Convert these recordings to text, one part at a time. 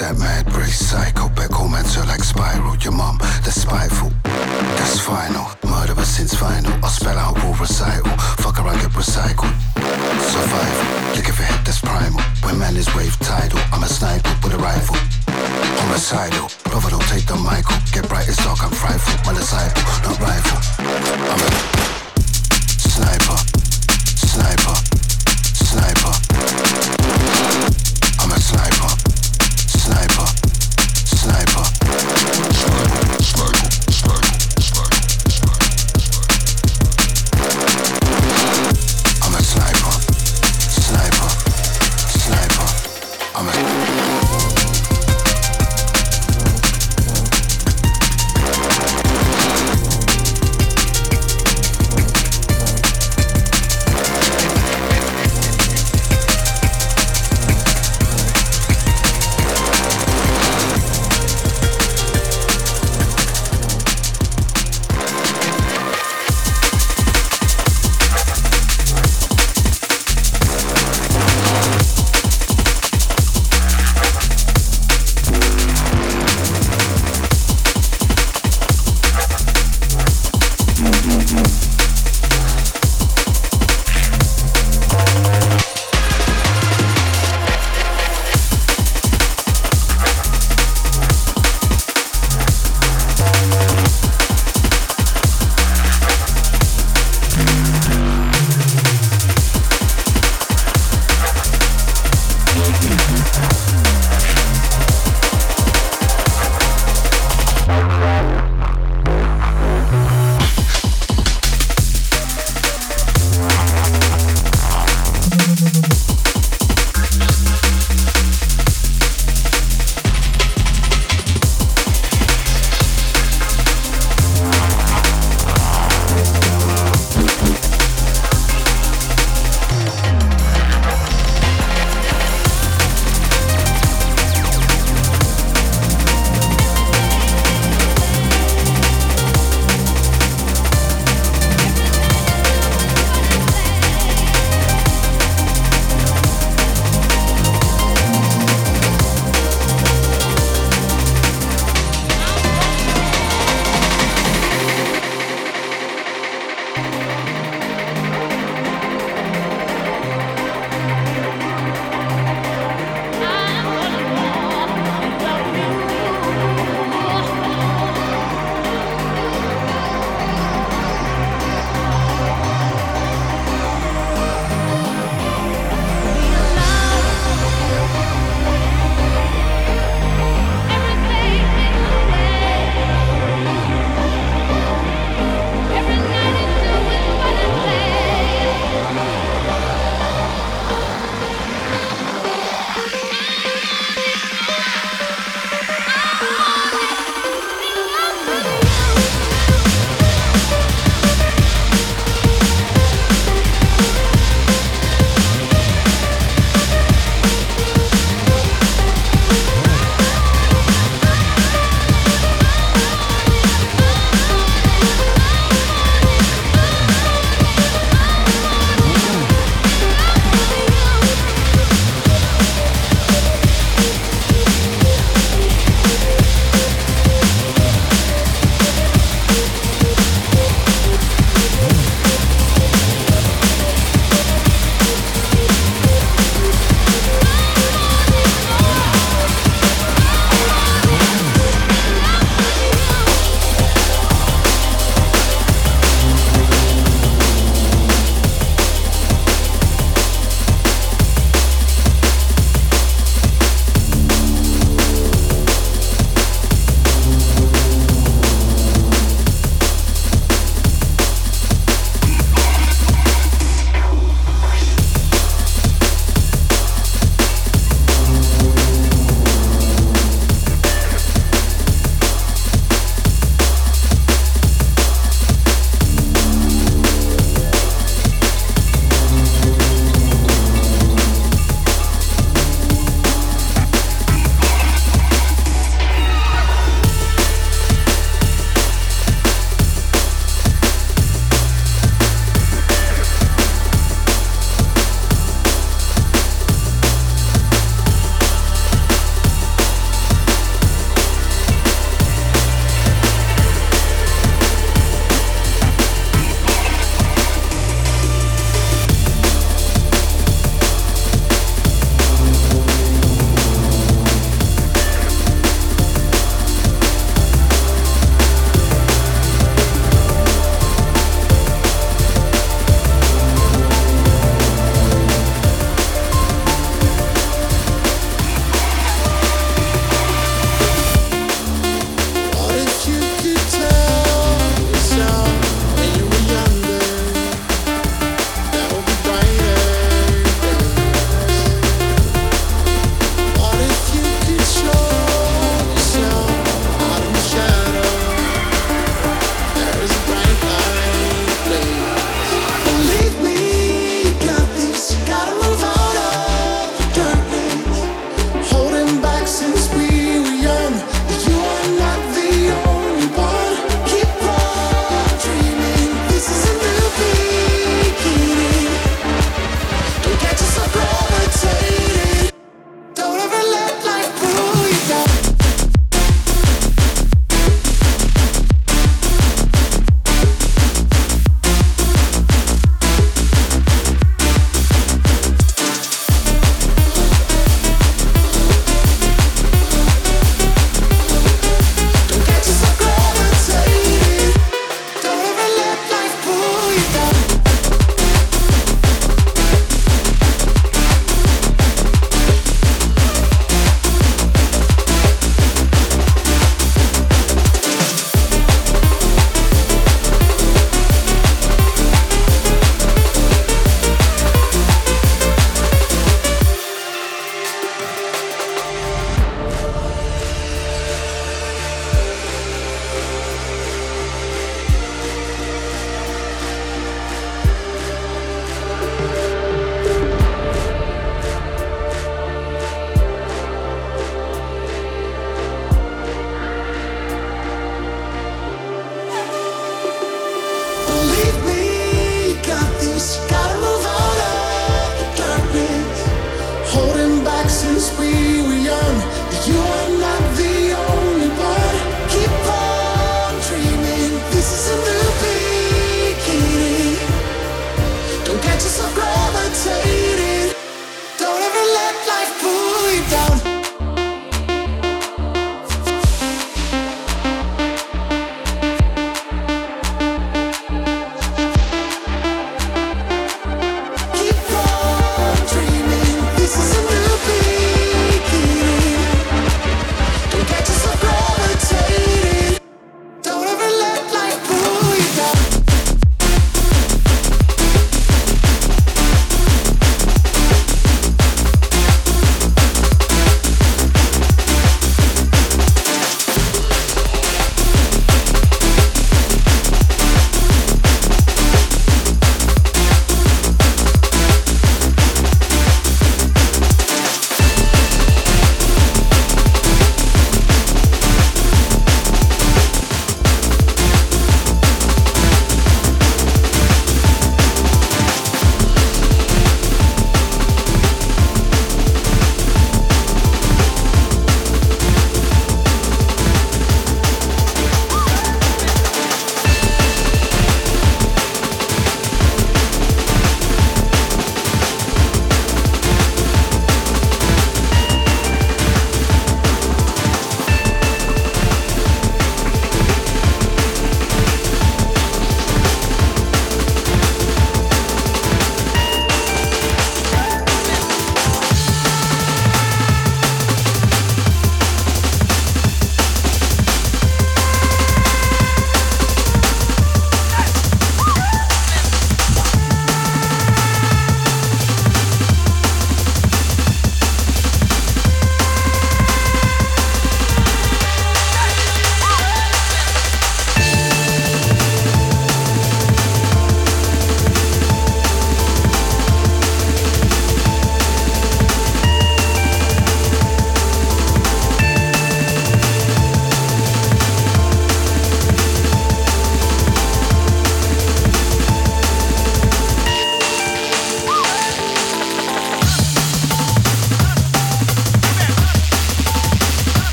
that mad brace psycho? Back home answer like spiral. Your mom, that's spiteful. That's final. Murderer since final. I'll spell out all recital. Fuck around, get recycled. Survival. look if for head that's primal. When man is wave tidal, I'm a sniper with a rifle. Homicidal. Brother, don't take the Michael. Get bright as dark, I'm frightful. My disciple, not rival. I'm a. Sniper.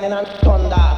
lightning and thunder.